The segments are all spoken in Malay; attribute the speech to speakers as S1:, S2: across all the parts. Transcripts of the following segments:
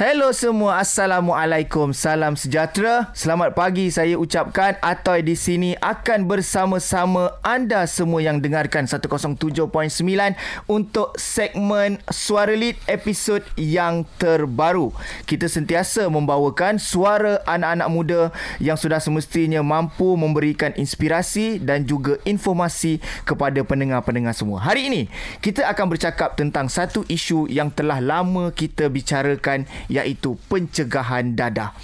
S1: Hello semua, Assalamualaikum, salam sejahtera. Selamat pagi saya ucapkan Atoy di sini akan bersama-sama anda semua yang dengarkan 107.9 untuk segmen Suara Lead episod yang terbaru. Kita sentiasa membawakan suara anak-anak muda yang sudah semestinya mampu memberikan inspirasi dan juga informasi kepada pendengar-pendengar semua. Hari ini kita akan bercakap tentang satu isu yang telah lama kita bicarakan iaitu pencegahan dadah.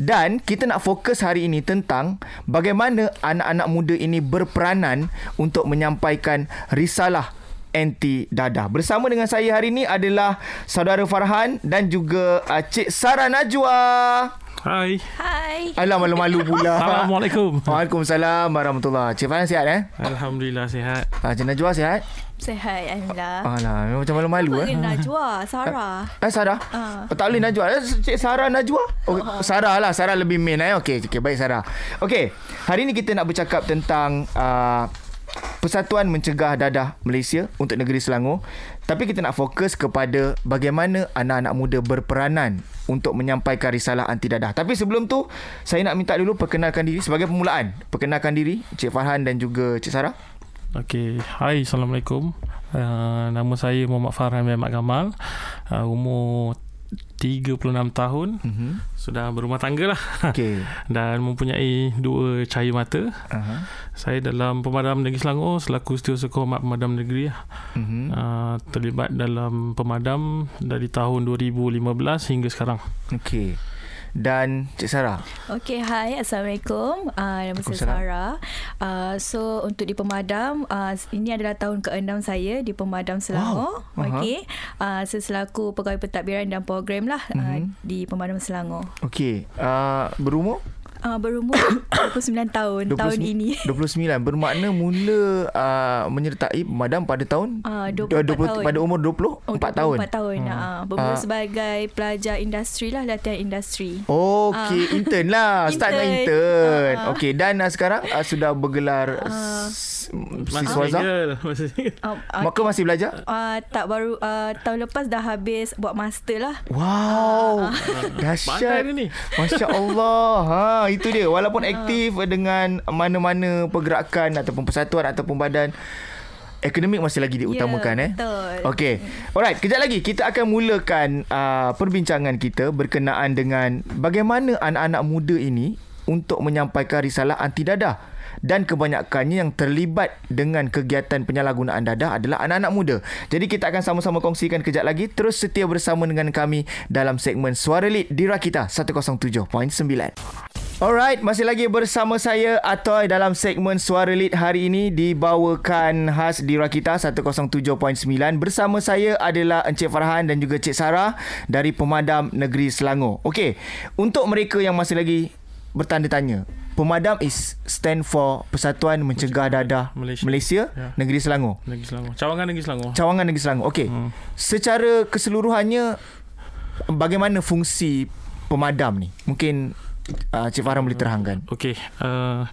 S1: Dan kita nak fokus hari ini tentang bagaimana anak-anak muda ini berperanan untuk menyampaikan risalah anti dadah. Bersama dengan saya hari ini adalah saudara Farhan dan juga uh, Cik Sarah Najwa.
S2: Hai.
S3: Hai.
S1: Alah malu-malu pula.
S2: Assalamualaikum.
S1: Waalaikumsalam warahmatullahi. Cik Farhan sihat eh?
S2: Alhamdulillah sihat.
S1: Ah, Cik Najwa sihat?
S3: Sihat Alhamdulillah.
S1: Alah, memang macam malu-malu eh.
S3: Apa Najwa? Sarah.
S1: Eh Sarah?
S3: Ah.
S1: Oh, tak boleh Najwa. Eh, Cik Sarah Najwa? Oh, Sarah lah. Sarah lebih main eh. Okey, okey baik Sarah. Okey, hari ni kita nak bercakap tentang uh, Persatuan Mencegah Dadah Malaysia untuk negeri Selangor. Tapi kita nak fokus kepada bagaimana anak-anak muda berperanan untuk menyampaikan risalah anti dadah. Tapi sebelum tu, saya nak minta dulu perkenalkan diri sebagai permulaan. Perkenalkan diri Cik Farhan dan juga Cik Sarah.
S2: Okey. Hai. Assalamualaikum. Uh, nama saya Muhammad Farhan Mehmet Gamal. Uh, umur 36 tahun.
S1: Mhm.
S2: Sudah berumah tangga lah.
S1: Okey.
S2: Dan mempunyai dua cahaya mata.
S1: Aha.
S2: Saya dalam Pemadam Negeri Selangor selaku Setiausaha Hormat Pemadam Negeri.
S1: Mhm.
S2: Uh, terlibat dalam pemadam dari tahun 2015 hingga sekarang.
S1: Okey. Dan Cik Sarah.
S3: Okey, hai. Assalamualaikum. Uh, nama saya. Sarah. Uh, so, untuk di Pemadam, uh, ini adalah tahun ke-6 saya di Pemadam Selangor.
S1: Wow. Aha.
S3: Okey. Uh, saya selaku pegawai pentadbiran dan program lah uh,
S1: Mhm.
S3: di Pemadam Selangor.
S1: Okey. Uh, berumur?
S3: Uh, berumur 29 tahun
S1: 29
S3: tahun ini.
S1: 29 bermakna mula uh, menyertai pemadam pada tahun
S3: Ah,
S1: 20
S3: 24 tahun.
S1: pada umur 24
S3: Oh,
S1: tahun.
S3: 24 tahun. Hmm. Uh, bermula
S1: Ah.
S3: sebagai pelajar industri lah, latihan industri.
S1: Okey,
S3: Ah.
S1: intern lah. Start dengan
S3: Intern.
S1: intern.
S3: Ah.
S1: Okey, dan uh, sekarang uh, sudah bergelar
S3: Ah.
S2: Masih
S1: siswaza.
S2: single. Masih
S3: Uh, uh,
S1: Maka masih belajar?
S3: Uh, tak baru uh, tahun lepas dah habis buat master lah.
S1: Wow.
S2: Pandai
S1: Dahsyat.
S2: ni.
S1: Masya Allah. Ha, itu dia. Walaupun aktif dengan mana-mana pergerakan ataupun persatuan ataupun badan akademik masih lagi diutamakan
S3: Ya,
S1: eh.
S3: betul.
S1: Okey. Alright, kejap lagi kita akan mulakan uh, perbincangan kita berkenaan dengan bagaimana anak-anak muda ini untuk menyampaikan risalah anti dadah dan kebanyakannya yang terlibat dengan kegiatan penyalahgunaan dadah adalah anak-anak muda. Jadi kita akan sama-sama kongsikan kejap lagi terus setia bersama dengan kami dalam segmen Suara Lead di Rakita 107.9. Alright, masih lagi bersama saya Atoy dalam segmen Suara Lead hari ini dibawakan khas di Rakita 107.9 bersama saya adalah Encik Farhan dan juga Cik Sarah dari Pemadam Negeri Selangor. Okey, untuk mereka yang masih lagi bertanya-tanya, Pemadam is stand for Persatuan Mencegah Dadah Malaysia,
S2: Malaysia. Ya.
S1: Negeri Selangor.
S2: Negeri Selangor. Cawangan Negeri Selangor.
S1: Cawangan Negeri Selangor. Okey.
S2: Hmm.
S1: Secara keseluruhannya bagaimana fungsi pemadam ni? Mungkin uh, Cik Farhan boleh terangkan.
S2: Okey, uh,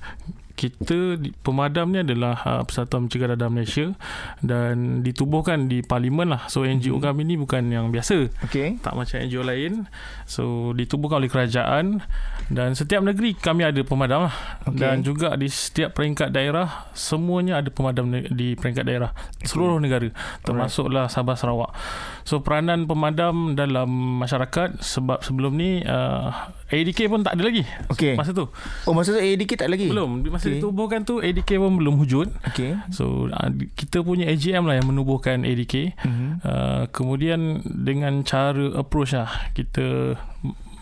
S2: kita pemadam ni adalah uh, Persatuan Mencegah Dadah Malaysia dan ditubuhkan di parlimen lah. So NGO kami ni bukan yang biasa.
S1: Okey.
S2: Tak macam NGO lain. So ditubuhkan oleh kerajaan dan setiap negeri kami ada pemadam lah.
S1: Okey.
S2: Dan juga di setiap peringkat daerah semuanya ada pemadam di peringkat daerah seluruh negara termasuklah Sabah Sarawak. So peranan pemadam dalam masyarakat sebab sebelum ni uh, ADK pun tak ada lagi.
S1: Okey.
S2: Masa tu.
S1: Oh maksudnya ADK tak lagi?
S2: Belum. Masa
S1: Okey.
S2: ditubuhkan tu ADK pun belum wujud.
S1: Okey.
S2: So uh, kita punya AGM lah yang menubuhkan ADK.
S1: Mhm.
S2: Uh, kemudian dengan cara approach lah kita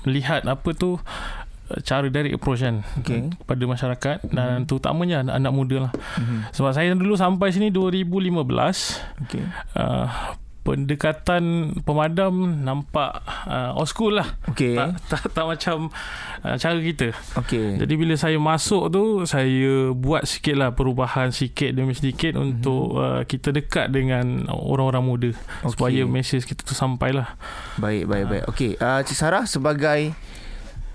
S2: lihat apa tu uh, cara direct approach kan
S1: Okey.
S2: kepada masyarakat dan terutamanya anak-anak muda lah
S1: Mhm.
S2: sebab saya dulu sampai sini 2015
S1: Okey.
S2: uh, pendekatan pemadam nampak uh, old school lah
S1: Okey.
S2: tak, tak, tak macam uh, cara kita
S1: Okey.
S2: jadi bila saya masuk tu saya buat sikit lah perubahan sikit demi sedikit
S1: Mhm.
S2: untuk uh, kita dekat dengan orang-orang muda
S1: Okey.
S2: supaya mesej kita tu sampai lah.
S1: Baik, baik, baik. Okey, uh, Cik Sarah sebagai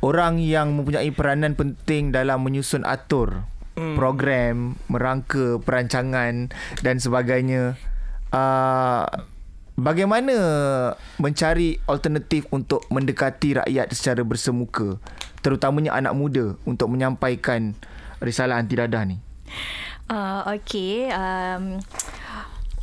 S1: orang yang mempunyai peranan penting dalam menyusun atur
S2: Hmm.
S1: program, merangka perancangan dan sebagainya. Uh, bagaimana mencari alternatif untuk mendekati rakyat secara bersemuka terutamanya anak muda untuk menyampaikan risalah anti dadah ni
S3: Uh, okay. Um,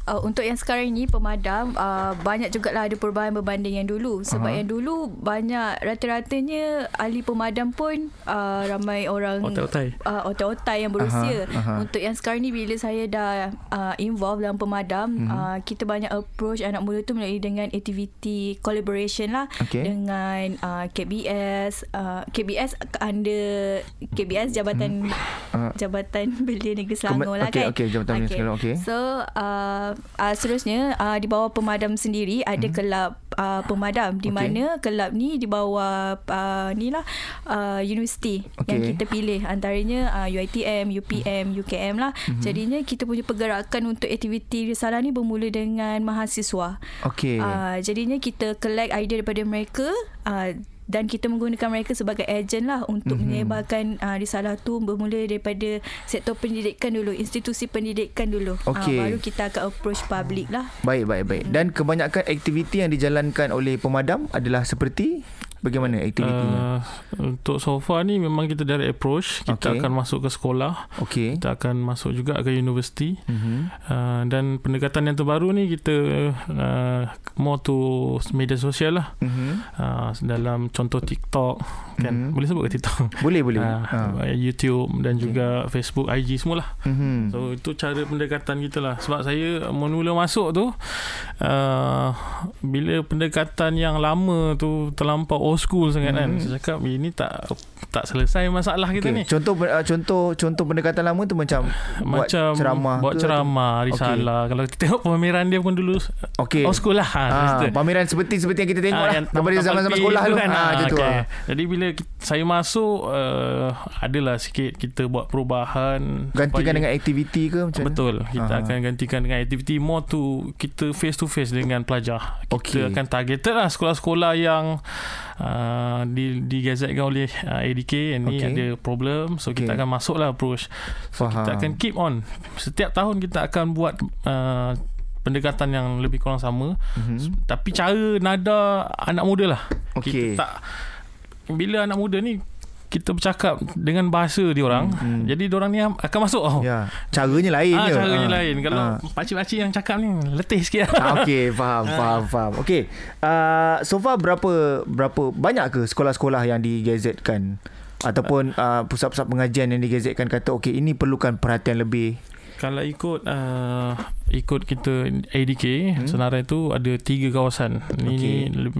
S3: Uh, untuk yang sekarang ini pemadam uh, banyak jugalah ada perubahan berbanding yang dulu sebab uh-huh. yang dulu banyak rata-ratanya ahli pemadam pun uh, ramai orang
S2: otai-otai
S3: uh, otai-otai yang berusia uh-huh. Uh-huh. untuk yang sekarang ni bila saya dah uh, involve dalam pemadam uh-huh. uh, kita banyak approach anak muda tu melalui dengan aktiviti collaboration lah okay. dengan uh, KBS uh, KBS under KBS Jabatan uh-huh. Jabatan Belia Negeri Selangor lah
S1: okay,
S3: kan
S1: okay, Jabatan okay. Belia Selangor okay.
S3: so uh, uh, seterusnya uh, di bawah pemadam sendiri ada hmm. kelab uh, pemadam di okay. mana kelab ni di bawah uh, ni lah uh, universiti okay. yang kita pilih antaranya uh, UiTM, UPM, UKM lah. Hmm. Jadinya kita punya pergerakan untuk aktiviti risalah ni bermula dengan mahasiswa.
S1: Okay.
S3: Uh, jadinya kita collect idea daripada mereka uh, dan kita menggunakan mereka sebagai ejen lah untuk mm-hmm. menyebarkan uh, risalah tu bermula daripada sektor pendidikan dulu institusi pendidikan dulu okay. uh, baru kita akan approach public lah
S1: baik baik baik mm. dan kebanyakan aktiviti yang dijalankan oleh pemadam adalah seperti Bagaimana aktivitinya?
S2: Uh, untuk so far ni memang kita dari approach. Kita okay. akan masuk ke sekolah. Okay. Kita akan masuk juga ke universiti. Uh-huh. Uh, dan pendekatan yang terbaru ni kita uh, more to media sosial lah. Uh-huh. Uh, dalam contoh TikTok. Kan? Uh-huh. Boleh sebut ke TikTok?
S1: Boleh, boleh.
S2: Uh, uh. YouTube dan okay. juga Facebook, IG semualah. Uh-huh. So itu cara pendekatan kita lah. Sebab saya mula masuk tu. Uh, bila pendekatan yang lama tu terlampau old school sangat kan. hmm. kan. Saya cakap ini tak tak selesai masalah kita okay. ni.
S1: Contoh uh, contoh contoh pendekatan lama tu macam,
S2: macam
S1: buat ceramah
S2: buat ceramah risalah. Okay. Kalau kita tengok pameran dia pun dulu okay. old school lah. Ha,
S1: ha, pameran seperti seperti yang kita tengok ha, lah daripada zaman-zaman sekolah tu. Kan. Ha, ha, okay.
S2: lah. Jadi bila saya masuk uh, adalah sikit kita buat perubahan
S1: gantikan dengan aktiviti ke macam
S2: Betul. Kita Aha. akan gantikan dengan aktiviti more tu kita face to face dengan pelajar. Kita okay. akan targeted lah sekolah-sekolah yang uh, di digazetkan oleh uh, ADK ini okay. ada problem so okay. kita akan masuklah approach so Faham. kita akan keep on setiap tahun kita akan buat uh, pendekatan yang lebih kurang sama mm-hmm. tapi cara nada anak muda lah okay. kita tak bila anak muda ni kita bercakap dengan bahasa dia orang hmm, jadi dia orang ni akan masuk. Oh.
S1: Ya. Caranya lain
S2: ah, caranya ha. lain. Kalau ha. pakcik-pakcik yang cakap ni letih sikit.
S1: Ha, okey faham ha. faham faham. Okey. Uh, so far berapa berapa banyak ke sekolah-sekolah yang digazetkan? Ataupun uh, pusat-pusat pengajian yang digazetkan kata okey ini perlukan perhatian lebih.
S2: Kalau ikut uh, ikut kita ADK hmm? senarai itu ada tiga kawasan ini okay.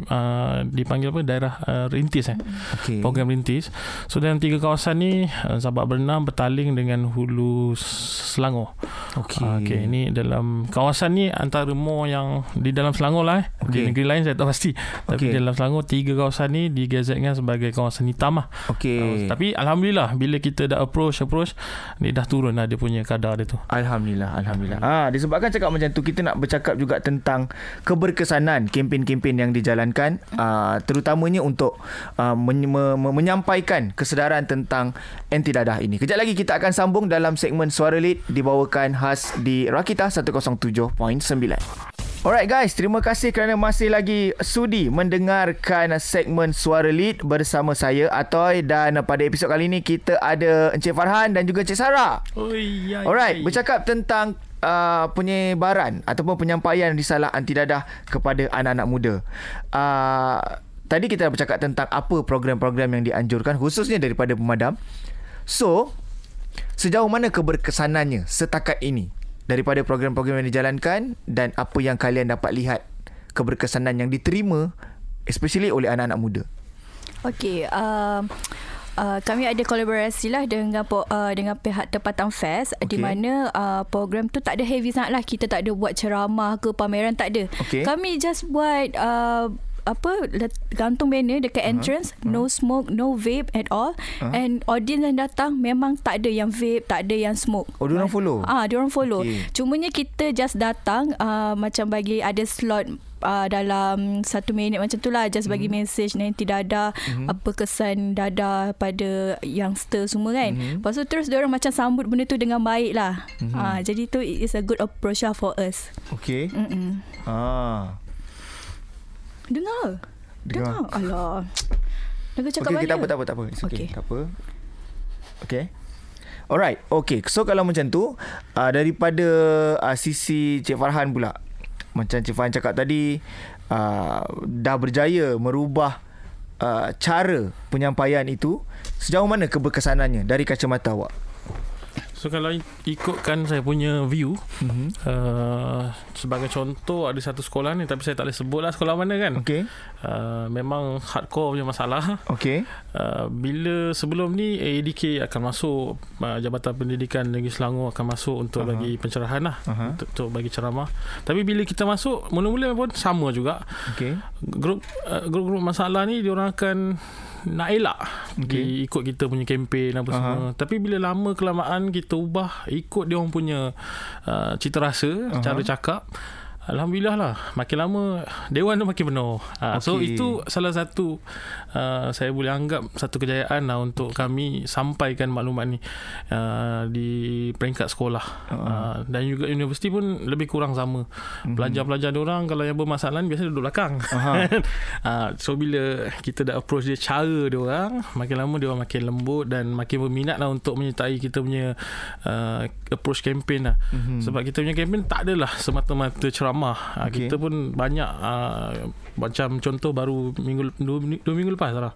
S2: uh, dipanggil apa daerah uh, rintis eh okay. program rintis so dalam tiga kawasan ni uh, Sabak Bernam bertaling dengan Hulu Selangor okey uh, okay. ini dalam kawasan ni antara more yang di dalam Selangor lah eh okay. di negeri lain saya tak pasti tapi okay. dalam Selangor tiga kawasan ni digazetkan sebagai kawasan hitam lah
S1: okay.
S2: uh, tapi Alhamdulillah bila kita dah approach approach ni dah turun lah dia punya kadar dia tu
S1: Alhamdulillah Alhamdulillah Ah, disebabkan cakap macam tu Kita nak bercakap juga tentang Keberkesanan Kempen-kempen yang dijalankan uh, Terutamanya untuk uh, men- me- Menyampaikan Kesedaran tentang Anti dadah ini. Kejap lagi kita akan sambung Dalam segmen Suara Lead Dibawakan khas Di Rakita 107.9 Alright guys, terima kasih kerana masih lagi sudi mendengarkan segmen Suara Lead bersama saya Atoy. Dan pada episod kali ini kita ada Encik Farhan dan juga Encik Sarah.
S2: Oh, iya,
S1: Alright, bercakap tentang uh, penyebaran ataupun penyampaian risalah anti dadah kepada anak-anak muda. Uh, tadi kita dah bercakap tentang apa program-program yang dianjurkan khususnya daripada pemadam. So, sejauh mana keberkesanannya setakat ini? daripada program-program yang dijalankan dan apa yang kalian dapat lihat keberkesanan yang diterima especially oleh anak-anak muda.
S3: Okey, uh, uh, kami ada kolaborasi lah dengan uh, dengan pihak Tempatan Fest okay. di mana uh, program tu tak ada heavy sangat lah. Kita tak ada buat ceramah ke pameran tak ada. Okay. Kami just buat uh, apa gantung banner dekat entrance uh-huh. no smoke no vape at all uh-huh. and audience yang datang memang tak ada yang vape tak ada yang smoke
S1: oh diorang follow
S3: ah diorang follow okay. cumanya kita just datang uh, macam bagi ada slot uh, dalam satu minit macam tu lah just bagi mm-hmm. message nanti dada mm-hmm. apa kesan dada pada youngster semua kan mm-hmm. lepas tu terus orang macam sambut benda tu dengan baik lah mm-hmm. uh, jadi tu is a good approach lah for us
S1: okay Mm-mm. ah
S3: dengar dengar, dengar. alah
S1: Nak cakap okay, okay, tak apa, tak apa, tak apa. okay. okay. Tak apa. Okay. Alright. Okay. So, kalau macam tu, uh, daripada uh, sisi Cik Farhan pula, macam Cik Farhan cakap tadi, uh, dah berjaya merubah uh, cara penyampaian itu, sejauh mana keberkesanannya dari kacamata awak?
S2: So kalau ikutkan saya punya view mm-hmm. uh, Sebagai contoh Ada satu sekolah ni Tapi saya tak boleh sebut lah Sekolah mana kan
S1: okay.
S2: uh, Memang hardcore punya masalah
S1: okay.
S2: uh, Bila sebelum ni AEDK akan masuk uh, Jabatan Pendidikan Negeri Selangor Akan masuk Untuk uh-huh. bagi pencerahan lah uh-huh. untuk, untuk bagi ceramah Tapi bila kita masuk Mula-mula pun sama juga
S1: okay.
S2: Grup uh, Grup-grup masalah ni Diorang akan nak elak okay. ikut kita punya kempen apa uh-huh. semua tapi bila lama kelamaan kita ubah ikut dia orang punya uh, cita rasa uh-huh. cara cakap Alhamdulillah lah Makin lama Dewan tu makin penuh ha, okay. So itu salah satu uh, Saya boleh anggap Satu kejayaan lah Untuk kami Sampaikan maklumat ni uh, Di peringkat sekolah uh-huh. uh, Dan juga universiti pun Lebih kurang sama uh-huh. Pelajar-pelajar orang Kalau yang bermasalah Biasanya duduk belakang uh-huh. uh, So bila Kita dah approach dia Cara dia orang Makin lama dia orang makin lembut Dan makin berminat lah Untuk menyertai kita punya uh, Approach campaign lah uh-huh. Sebab kita punya campaign Tak adalah Semata-mata ceramah ramah. Ah, okay. Kita pun banyak uh, macam contoh baru minggu dua, dua minggu lepas lah.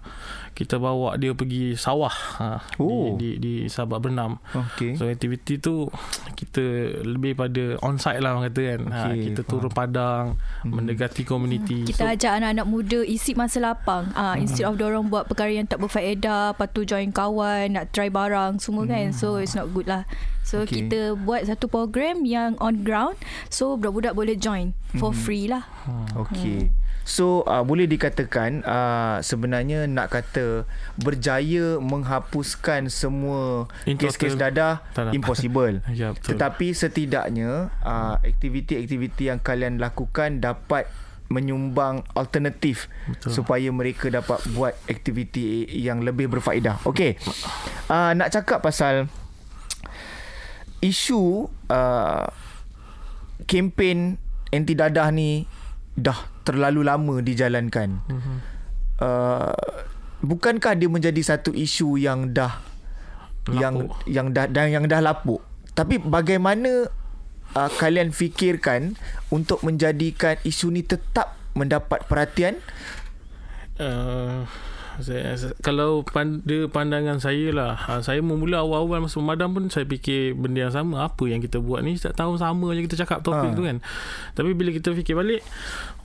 S2: Kita bawa dia pergi sawah uh, oh. di, di di Sabak Bernam.
S1: Okay.
S2: So aktiviti tu kita lebih pada on site lah orang kata kan. Okay. Uh, kita turun Faham. padang hmm. mendekati komuniti.
S3: Kita so, ajak anak-anak muda isi masa lapang. Hmm. instead of orang buat perkara yang tak berfaedah, lepas tu join kawan, nak try barang semua kan. hmm. kan. So it's not good lah. So okay. kita buat satu program yang on ground so budak-budak boleh join for hmm. free lah.
S1: Okay. Hmm. So uh, boleh dikatakan uh, sebenarnya nak kata berjaya menghapuskan semua kes-kes dadah tak impossible. ya, betul. Tetapi setidaknya uh, aktiviti-aktiviti yang kalian lakukan dapat menyumbang alternatif betul. supaya mereka dapat buat aktiviti yang lebih berfaedah. Okey. Uh, nak cakap pasal isu uh, kempen anti dadah ni dah terlalu lama dijalankan. Mm-hmm. Uh, bukankah dia menjadi satu isu yang dah lapuk. yang yang dah dan yang dah lapuk. Tapi bagaimana uh, kalian fikirkan untuk menjadikan isu ni tetap mendapat perhatian?
S2: Uh, saya, kalau pada pandangan saya lah ha, saya memula awal-awal masa memadam pun saya fikir benda yang sama apa yang kita buat ni tak tahu sama je kita cakap topik ha. tu kan tapi bila kita fikir balik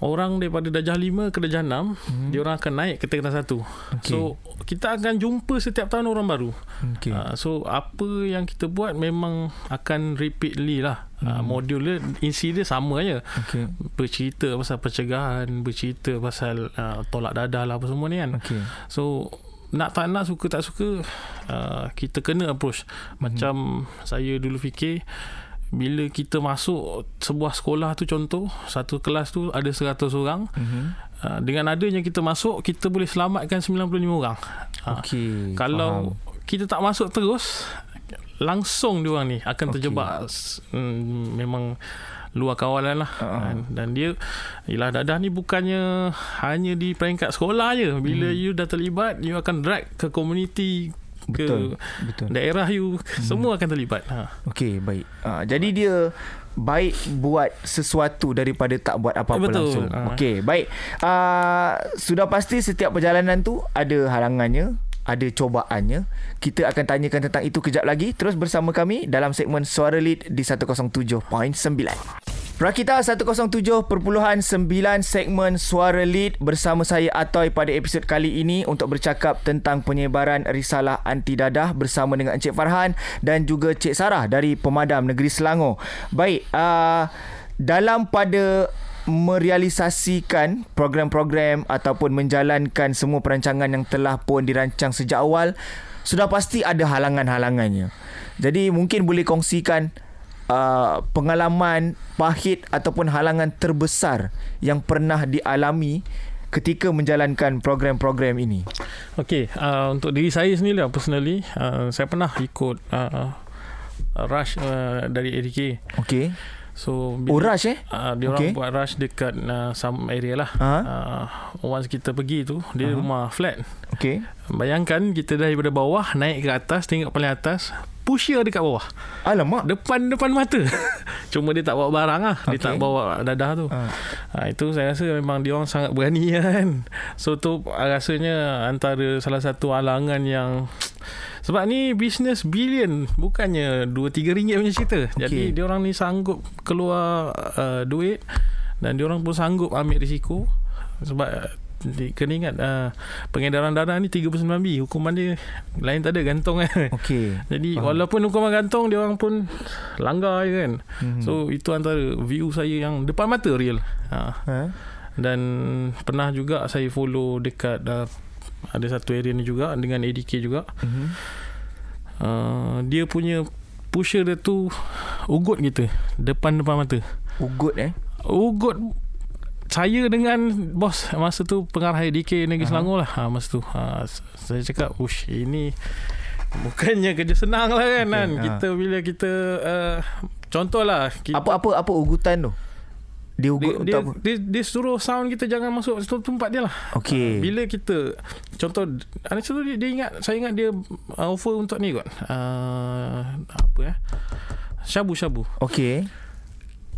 S2: orang daripada darjah 5 ke darjah 6 hmm. dia orang akan naik ke tingkatan 1 okay. so kita akan jumpa setiap tahun orang baru okay. ha, so apa yang kita buat memang akan repeatly lah Hmm. modul dia isi dia sama aja. Okay. Bercerita pasal pencegahan, bercerita pasal uh, tolak dadah lah apa semua ni kan. Okay. So nak tak nak suka tak suka uh, kita kena approach. Macam hmm. saya dulu fikir bila kita masuk sebuah sekolah tu contoh satu kelas tu ada 100 orang. Hmm. Uh, dengan adanya kita masuk kita boleh selamatkan 95 orang.
S1: Okay.
S2: Kalau Faham. kita tak masuk terus langsung dia orang ni akan terjebak okay. hmm, memang luar kawalan lah uh-huh. dan dia ialah dadah ni bukannya hanya di peringkat sekolah je bila hmm. you dah terlibat you akan drag ke komuniti ke betul, betul. daerah you hmm. semua akan terlibat ha.
S1: Okey baik uh, jadi dia baik buat sesuatu daripada tak buat apa-apa Betul. langsung. Ha. Okey, baik. Uh, sudah pasti setiap perjalanan tu ada halangannya, ada cobaannya. Kita akan tanyakan tentang itu kejap lagi. Terus bersama kami dalam segmen Suara Lead di 107.9. Rakita 107.9 segmen Suara Lead bersama saya Atoy pada episod kali ini untuk bercakap tentang penyebaran risalah anti dadah bersama dengan Encik Farhan dan juga Cik Sarah dari Pemadam Negeri Selangor. Baik, uh, dalam pada merealisasikan program-program ataupun menjalankan semua perancangan yang telah pun dirancang sejak awal sudah pasti ada halangan-halangannya. Jadi mungkin boleh kongsikan uh, pengalaman pahit ataupun halangan terbesar yang pernah dialami ketika menjalankan program-program ini?
S2: Okay, uh, untuk diri saya sendiri lah, personally, uh, saya pernah ikut uh, rush uh, dari ADK.
S1: Okay.
S2: So,
S1: Oh, rush eh?
S2: Uh, dia orang
S1: Okay.
S2: buat rush dekat uh, some area lah.
S1: Ha?
S2: Uh, once kita pergi tu, dia
S1: Aha.
S2: rumah flat.
S1: Okay.
S2: Bayangkan kita daripada bawah naik ke atas, tengok paling atas, pusher dekat bawah.
S1: Alamak.
S2: Depan-depan mata. Cuma dia tak bawa barang lah. Dia
S1: Okay.
S2: tak bawa dadah tu.
S1: Ah.
S2: Ha, itu saya rasa memang dia orang sangat berani kan. So tu rasanya antara salah satu halangan yang sebab ni bisnes bilion bukannya 2 3 ringgit punya cerita. Okay. Jadi dia orang ni sanggup keluar uh, duit dan dia orang pun sanggup ambil risiko sebab uh, kena ingat uh, pengedaran darah ni 39B hukuman dia lain tak ada gantung kan.
S1: Okay.
S2: Jadi
S1: Faham.
S2: walaupun hukuman gantung dia orang pun langgar je kan.
S1: Mhm.
S2: So itu antara view saya yang depan mata real. Ha.
S1: Ha?
S2: Dan pernah juga saya follow dekat uh, ada satu area ni juga dengan ADK juga.
S1: Mhm.
S2: Uh, dia punya pusher dia tu ugut kita depan-depan mata.
S1: Ugut eh.
S2: Ugut saya dengan bos masa tu pengarah ADK Negeri
S1: Aha.
S2: Selangor lah ha, masa tu ha, saya cakap ush ini bukannya kerja senang lah kan,
S1: Okay,
S2: kan?
S1: ha.
S2: kita bila kita uh, contohlah kita,
S1: Apa apa apa ugutan tu? Dia
S2: dia,
S1: ugut
S2: dia,
S1: untuk apa?
S2: dia, dia suruh sound kita jangan masuk satu tempat dia lah
S1: Okey.
S2: bila kita contoh ada satu dia, dia ingat saya ingat dia uh, offer untuk ni kot uh, apa ya syabu-syabu
S1: Okey.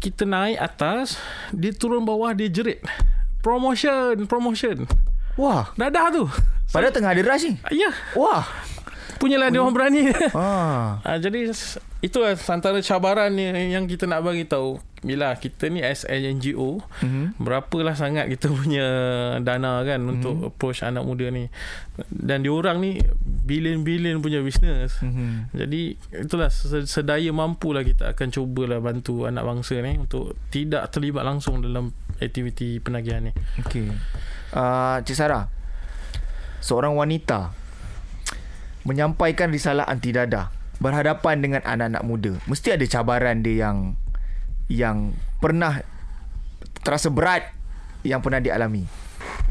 S2: kita naik atas dia turun bawah dia jerit promotion promotion
S1: Wah,
S2: dadah tu
S1: padahal tengah ada rush ni.
S2: ya
S1: Wah.
S2: Punyalah dia orang berani
S1: Ah.
S2: Ah, jadi itulah antara cabaran yang, kita nak bagi tahu bila kita ni as NGO
S1: Mhm.
S2: berapalah sangat kita punya dana kan hmm. untuk approach anak muda ni dan diorang ni bilion-bilion punya bisnes
S1: Mhm.
S2: jadi itulah se- sedaya mampulah kita akan cubalah bantu anak bangsa ni untuk tidak terlibat langsung dalam aktiviti penagihan ni
S1: Okey. Uh, Cik Sarah. Seorang wanita menyampaikan risalah anti dadah berhadapan dengan anak-anak muda. Mesti ada cabaran dia yang yang pernah terasa berat yang pernah dialami.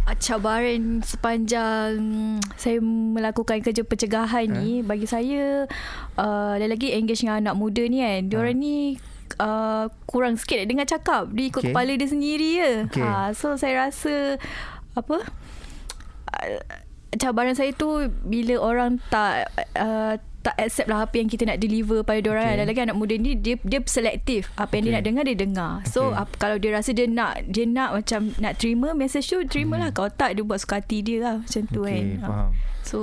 S3: Ah, cabaran sepanjang saya melakukan kerja pencegahan
S1: Ha?
S3: ni bagi saya uh, lagi engage dengan anak muda ni kan diorang ni uh, kurang sikit dengan cakap dia ikut okay. kepala dia sendiri je
S1: Okey.
S3: ha, so saya rasa apa uh, cabaran saya tu bila orang tak uh, tak accept lah apa yang kita nak deliver pada diorang
S1: Okey.
S3: okay. lagi anak muda ni dia dia selektif apa yang
S1: Okey.
S3: dia nak dengar dia dengar so
S1: Okey.
S3: ap, kalau dia rasa dia nak dia nak macam nak terima message tu terima lah kalau tak dia buat suka hati dia lah macam tu kan
S1: Hmm. Okey,
S3: Ha.
S1: faham.
S3: so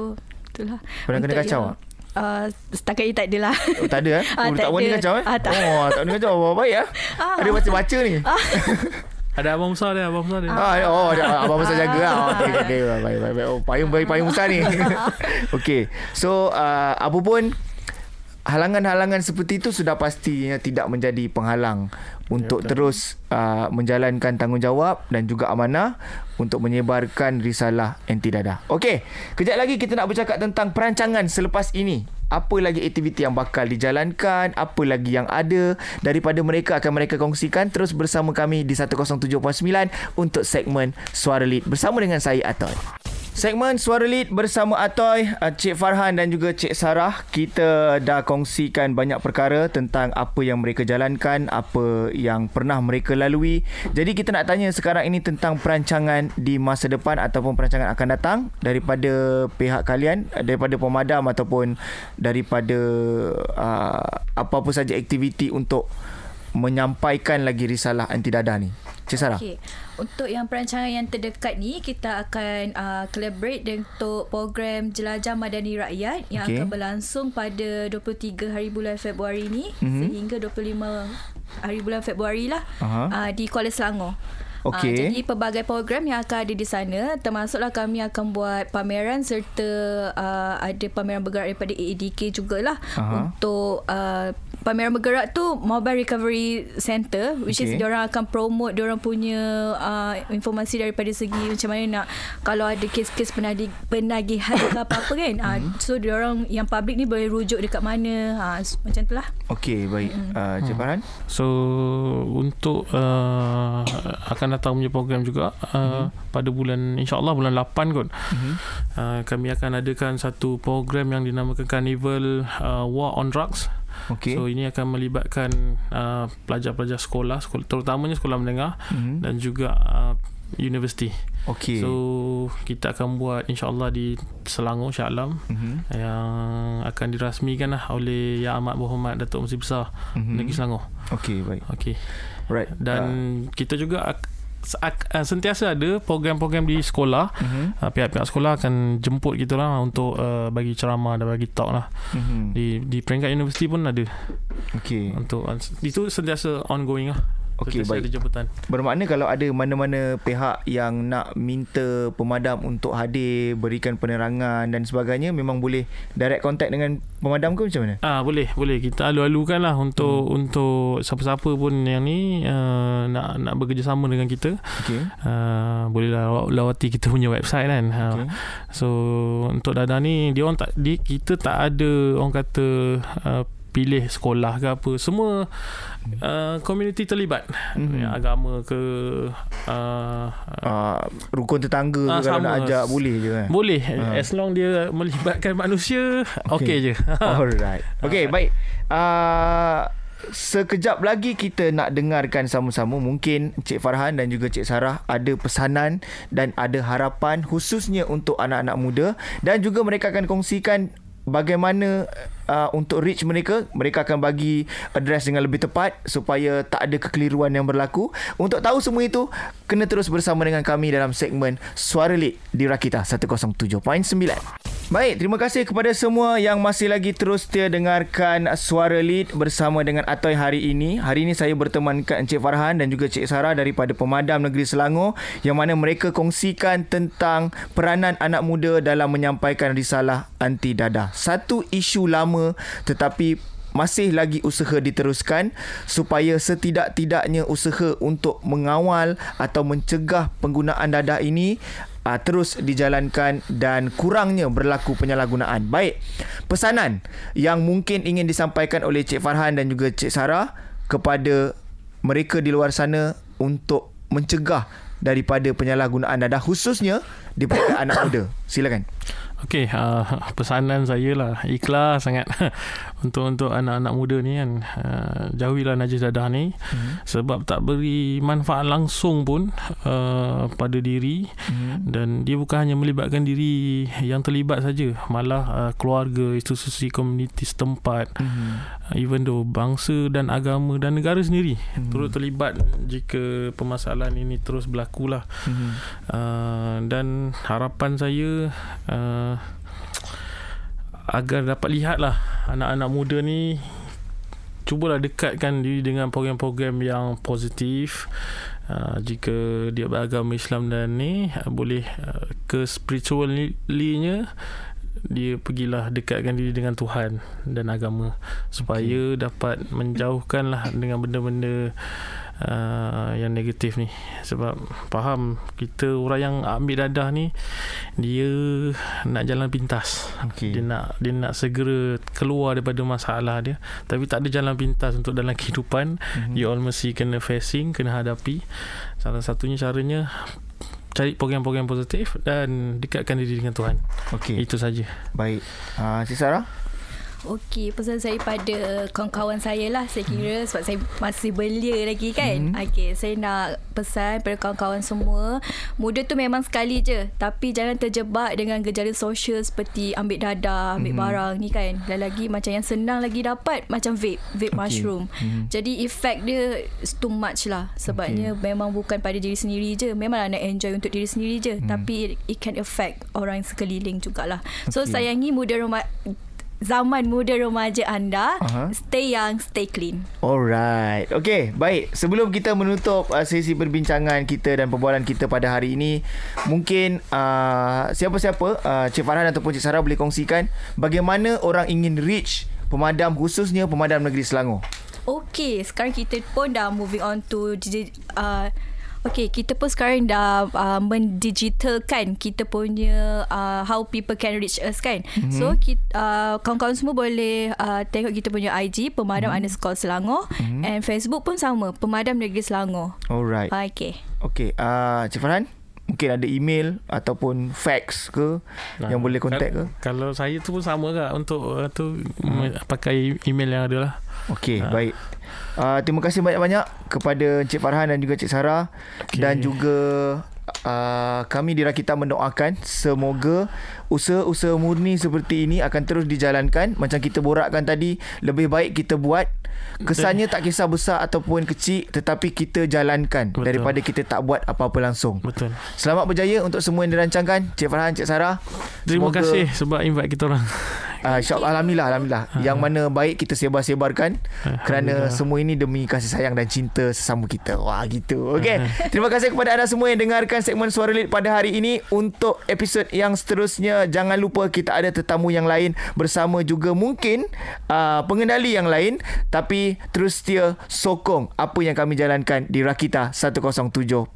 S3: itulah
S1: Pernah kena kacau
S3: yang- Uh, setakat ni tak adalah
S1: Oh, tak ada eh?
S3: Ah,
S1: Oh,
S3: tak
S1: tak
S3: ada.
S1: kacau eh?
S3: Ah, tak.
S1: Oh, tak warni kacau. Oh, baik ah.
S3: Ah.
S1: Ada baca-baca ni.
S2: ada abang besar dia abang besar dia
S1: Ah, oh, ada abang besar jaga lah. Okey, okey, okey. Baik, baik, baik. Oh, payung, baik, payung besar ni. Okey. So, uh, apa pun halangan-halangan seperti itu sudah pastinya tidak menjadi penghalang untuk
S2: betul.
S1: terus uh, menjalankan tanggungjawab dan juga amanah untuk menyebarkan risalah anti dadah. Okey, kejap lagi kita nak bercakap tentang perancangan selepas ini. Apa lagi aktiviti yang bakal dijalankan, apa lagi yang ada daripada mereka akan mereka kongsikan terus bersama kami di 107.9 untuk segmen Suara Lead bersama dengan saya Atoy. Segmen Suara Lead bersama Atoy, uh, Cik Farhan dan juga Cik Sarah. Kita dah kongsikan banyak perkara tentang apa yang mereka jalankan, apa yang pernah mereka lalui. Jadi kita nak tanya sekarang ini tentang perancangan di masa depan ataupun perancangan akan datang daripada pihak kalian, daripada pemadam ataupun daripada uh, apa-apa saja aktiviti untuk menyampaikan lagi risalah anti dadah ni. Cik Sarah.
S3: Okay. Untuk yang perancangan yang terdekat ni kita akan uh, collaborate untuk program Jelajah Madani Rakyat yang
S1: Okey.
S3: akan berlangsung pada 23 hari bulan Februari ni
S1: Mhm.
S3: mm-hmm. sehingga 25 hari bulan Februari lah
S1: Aha.
S3: uh, di Kuala Selangor.
S1: Okey.
S3: Uh, jadi pelbagai program yang akan ada di sana termasuklah kami akan buat pameran serta uh, ada pameran bergerak daripada AADK jugalah
S1: Aha.
S3: untuk uh, pameran bergerak tu mobile recovery center which okay. is diorang akan promote diorang punya uh, informasi daripada segi macam mana nak kalau ada kes-kes penagih, penagihan ke apa-apa kan uh, so diorang yang public ni boleh rujuk dekat mana uh, macam tu lah
S1: Okey baik mm. uh, Cik Farhan
S2: So untuk uh, akan datang punya program juga uh, mm. pada bulan insyaAllah bulan 8 kot mm-hmm. uh, kami akan adakan satu program yang dinamakan Carnival uh, War on Drugs Okay. So ini akan melibatkan uh, pelajar-pelajar sekolah, sekolah terutamanya sekolah menengah mm-hmm. dan juga uh, universiti.
S1: Okay.
S2: So kita akan buat insyaAllah di Selangor Shah Alam mm-hmm. yang akan dirasmikan lah oleh Yang Amat Berhormat Datuk Menteri Besar mm-hmm. Negeri Selangor.
S1: Okay baik.
S2: Okay.
S1: Right.
S2: Dan uh. kita juga sentiasa ada program-program di sekolah. Uh, pihak-pihak sekolah akan jemput kita lah untuk uh, bagi ceramah dan bagi talk lah. Uh-huh. di di peringkat universiti pun ada.
S1: Okay.
S2: untuk uh, itu sentiasa ongoing lah
S1: Okey baik. Ada jemputan. Bermakna kalau ada mana-mana pihak yang nak minta pemadam untuk hadir, berikan penerangan dan sebagainya memang boleh direct contact dengan pemadam ke macam mana?
S2: Ah boleh, boleh. Kita alu-alukan lah untuk hmm. untuk siapa-siapa pun yang ni uh, nak nak bekerjasama dengan kita. Okey. Uh, bolehlah lawati kita punya website kan. Ah, okay. So untuk dada ni dia orang tak di, kita tak ada orang kata uh, pilih sekolah ke apa semua uh, community terlibat. Mm-hmm. agama ke uh,
S1: uh, rukun tetangga uh, kalau nak ajak boleh je kan
S2: boleh. Uh. as long dia melibatkan manusia okey okay je.
S1: Alright. Okey uh. baik. Uh, Sekejap lagi kita nak dengarkan sama-sama. Mungkin Cik Farhan dan juga Cik Sarah Ada pesanan dan ada harapan Khususnya untuk anak-anak muda. Dan juga mereka akan kongsikan Bagaimana uh, untuk reach mereka mereka akan bagi address dengan lebih tepat supaya tak ada kekeliruan yang berlaku untuk tahu semua itu kena terus bersama dengan kami dalam segmen Suara Lead di Rakita 107.9 Baik, terima kasih kepada semua yang masih lagi terus setia dengarkan Suara Lead bersama dengan Atoy hari ini. Hari ini saya bertemankan Encik Farhan dan juga Cik Sarah daripada Pemadam Negeri Selangor yang mana mereka kongsikan tentang peranan anak muda dalam menyampaikan risalah anti dadah. Satu isu lama lama tetapi masih lagi usaha diteruskan supaya setidak-tidaknya usaha untuk mengawal atau mencegah penggunaan dadah ini uh, terus dijalankan dan kurangnya berlaku penyalahgunaan. Baik, pesanan yang mungkin ingin disampaikan oleh Cik Farhan dan juga Cik Sarah kepada mereka di luar sana untuk mencegah daripada penyalahgunaan dadah khususnya di anak muda. Silakan.
S2: Okey, uh, pesanan saya lah. Ikhlas sangat untuk untuk anak-anak muda ni kan. Uh, jauhilah najis dadah ni hmm. sebab tak beri manfaat langsung pun uh, pada diri hmm. dan dia bukan hanya melibatkan diri yang terlibat saja, malah uh, keluarga, institusi komuniti setempat. Hmm. Uh, even though bangsa dan agama dan negara sendiri hmm. turut terlibat jika permasalahan ini terus berlaku lah. Hmm. Uh, dan harapan saya uh, agar dapat lihatlah anak-anak muda ni cubalah dekatkan diri dengan program-program yang positif uh, jika dia beragama Islam dan ni uh, boleh uh, ke spiritualnya dia pergilah dekatkan diri dengan Tuhan dan agama supaya okay. dapat menjauhkanlah dengan benda-benda uh, yang negatif ni sebab faham kita orang yang ambil dadah ni dia nak jalan pintas okay. dia nak dia nak segera keluar daripada masalah dia tapi tak ada jalan pintas untuk dalam kehidupan mm-hmm. you all mesti kena facing kena hadapi salah satunya caranya cari program-program positif dan dekatkan diri dengan Tuhan. Okey. Itu saja.
S1: Baik. Ah uh, Cik Sarah?
S3: Okey, pesan saya pada kawan-kawan saya lah saya kira hmm. sebab saya masih belia lagi kan. Hmm. Okey, saya nak pesan pada kawan-kawan semua, muda tu memang sekali je, tapi jangan terjebak dengan gejala sosial seperti ambil dadah, ambil hmm. barang ni kan. Dan lagi macam yang senang lagi dapat macam vape, vape okay. mushroom. Hmm. Jadi efek dia too much lah sebabnya okay. memang bukan pada diri sendiri je. Memanglah nak enjoy untuk diri sendiri je, hmm. tapi it can affect orang sekeliling jugalah. So okay. sayangi muda rumah zaman muda remaja anda. Uh-huh. Stay young, stay clean.
S1: Alright. Okay, baik. Sebelum kita menutup uh, sesi perbincangan kita dan perbualan kita pada hari ini, mungkin uh, siapa-siapa, uh, Cik Farhan ataupun Cik Sarah boleh kongsikan bagaimana orang ingin reach pemadam khususnya pemadam negeri Selangor.
S3: Okay, sekarang kita pun dah moving on to uh, Okay, kita pun sekarang dah uh, mendigitalkan kita punya uh, how people can reach us kan. Mm-hmm. So, kita, uh, kawan-kawan semua boleh uh, tengok kita punya IG, Pemadam mm-hmm. underscore Selangor. Mm-hmm. And Facebook pun sama, Pemadam Negeri Selangor.
S1: Alright.
S3: Okay.
S1: Okay, uh, Cik Farhan? Mungkin ada email ataupun fax ke nah, yang boleh contact ke?
S2: Kalau saya tu pun sama ke untuk uh, tu hmm. pakai email yang ada lah.
S1: Okey, uh. baik. Uh, terima kasih banyak-banyak kepada Encik Farhan dan juga Encik Sarah okay. dan juga uh, kami di Rakita mendoakan semoga usaha-usaha murni seperti ini akan terus dijalankan macam kita borakkan tadi lebih baik kita buat kesannya tak kisah besar ataupun kecil tetapi kita jalankan Betul. daripada kita tak buat apa-apa langsung.
S2: Betul.
S1: Selamat berjaya untuk semua yang dirancangkan Cik Farhan, Cik Sarah.
S2: Terima semoga, kasih sebab invite kita orang.
S1: Uh, InsyaAllah Alhamdulillah Alhamdulillah uh, Yang mana baik kita sebar-sebarkan Kerana semua ini demi kasih sayang dan cinta sesama kita Wah gitu Okay uh, Terima kasih kepada anda semua yang dengarkan segmen Suara Lead pada hari ini Untuk episod yang seterusnya Jangan lupa kita ada tetamu yang lain Bersama juga mungkin uh, Pengendali yang lain Tapi terus setia sokong Apa yang kami jalankan di Rakita 107.9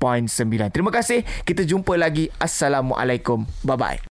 S1: Terima kasih. Kita jumpa lagi. Assalamualaikum. Bye-bye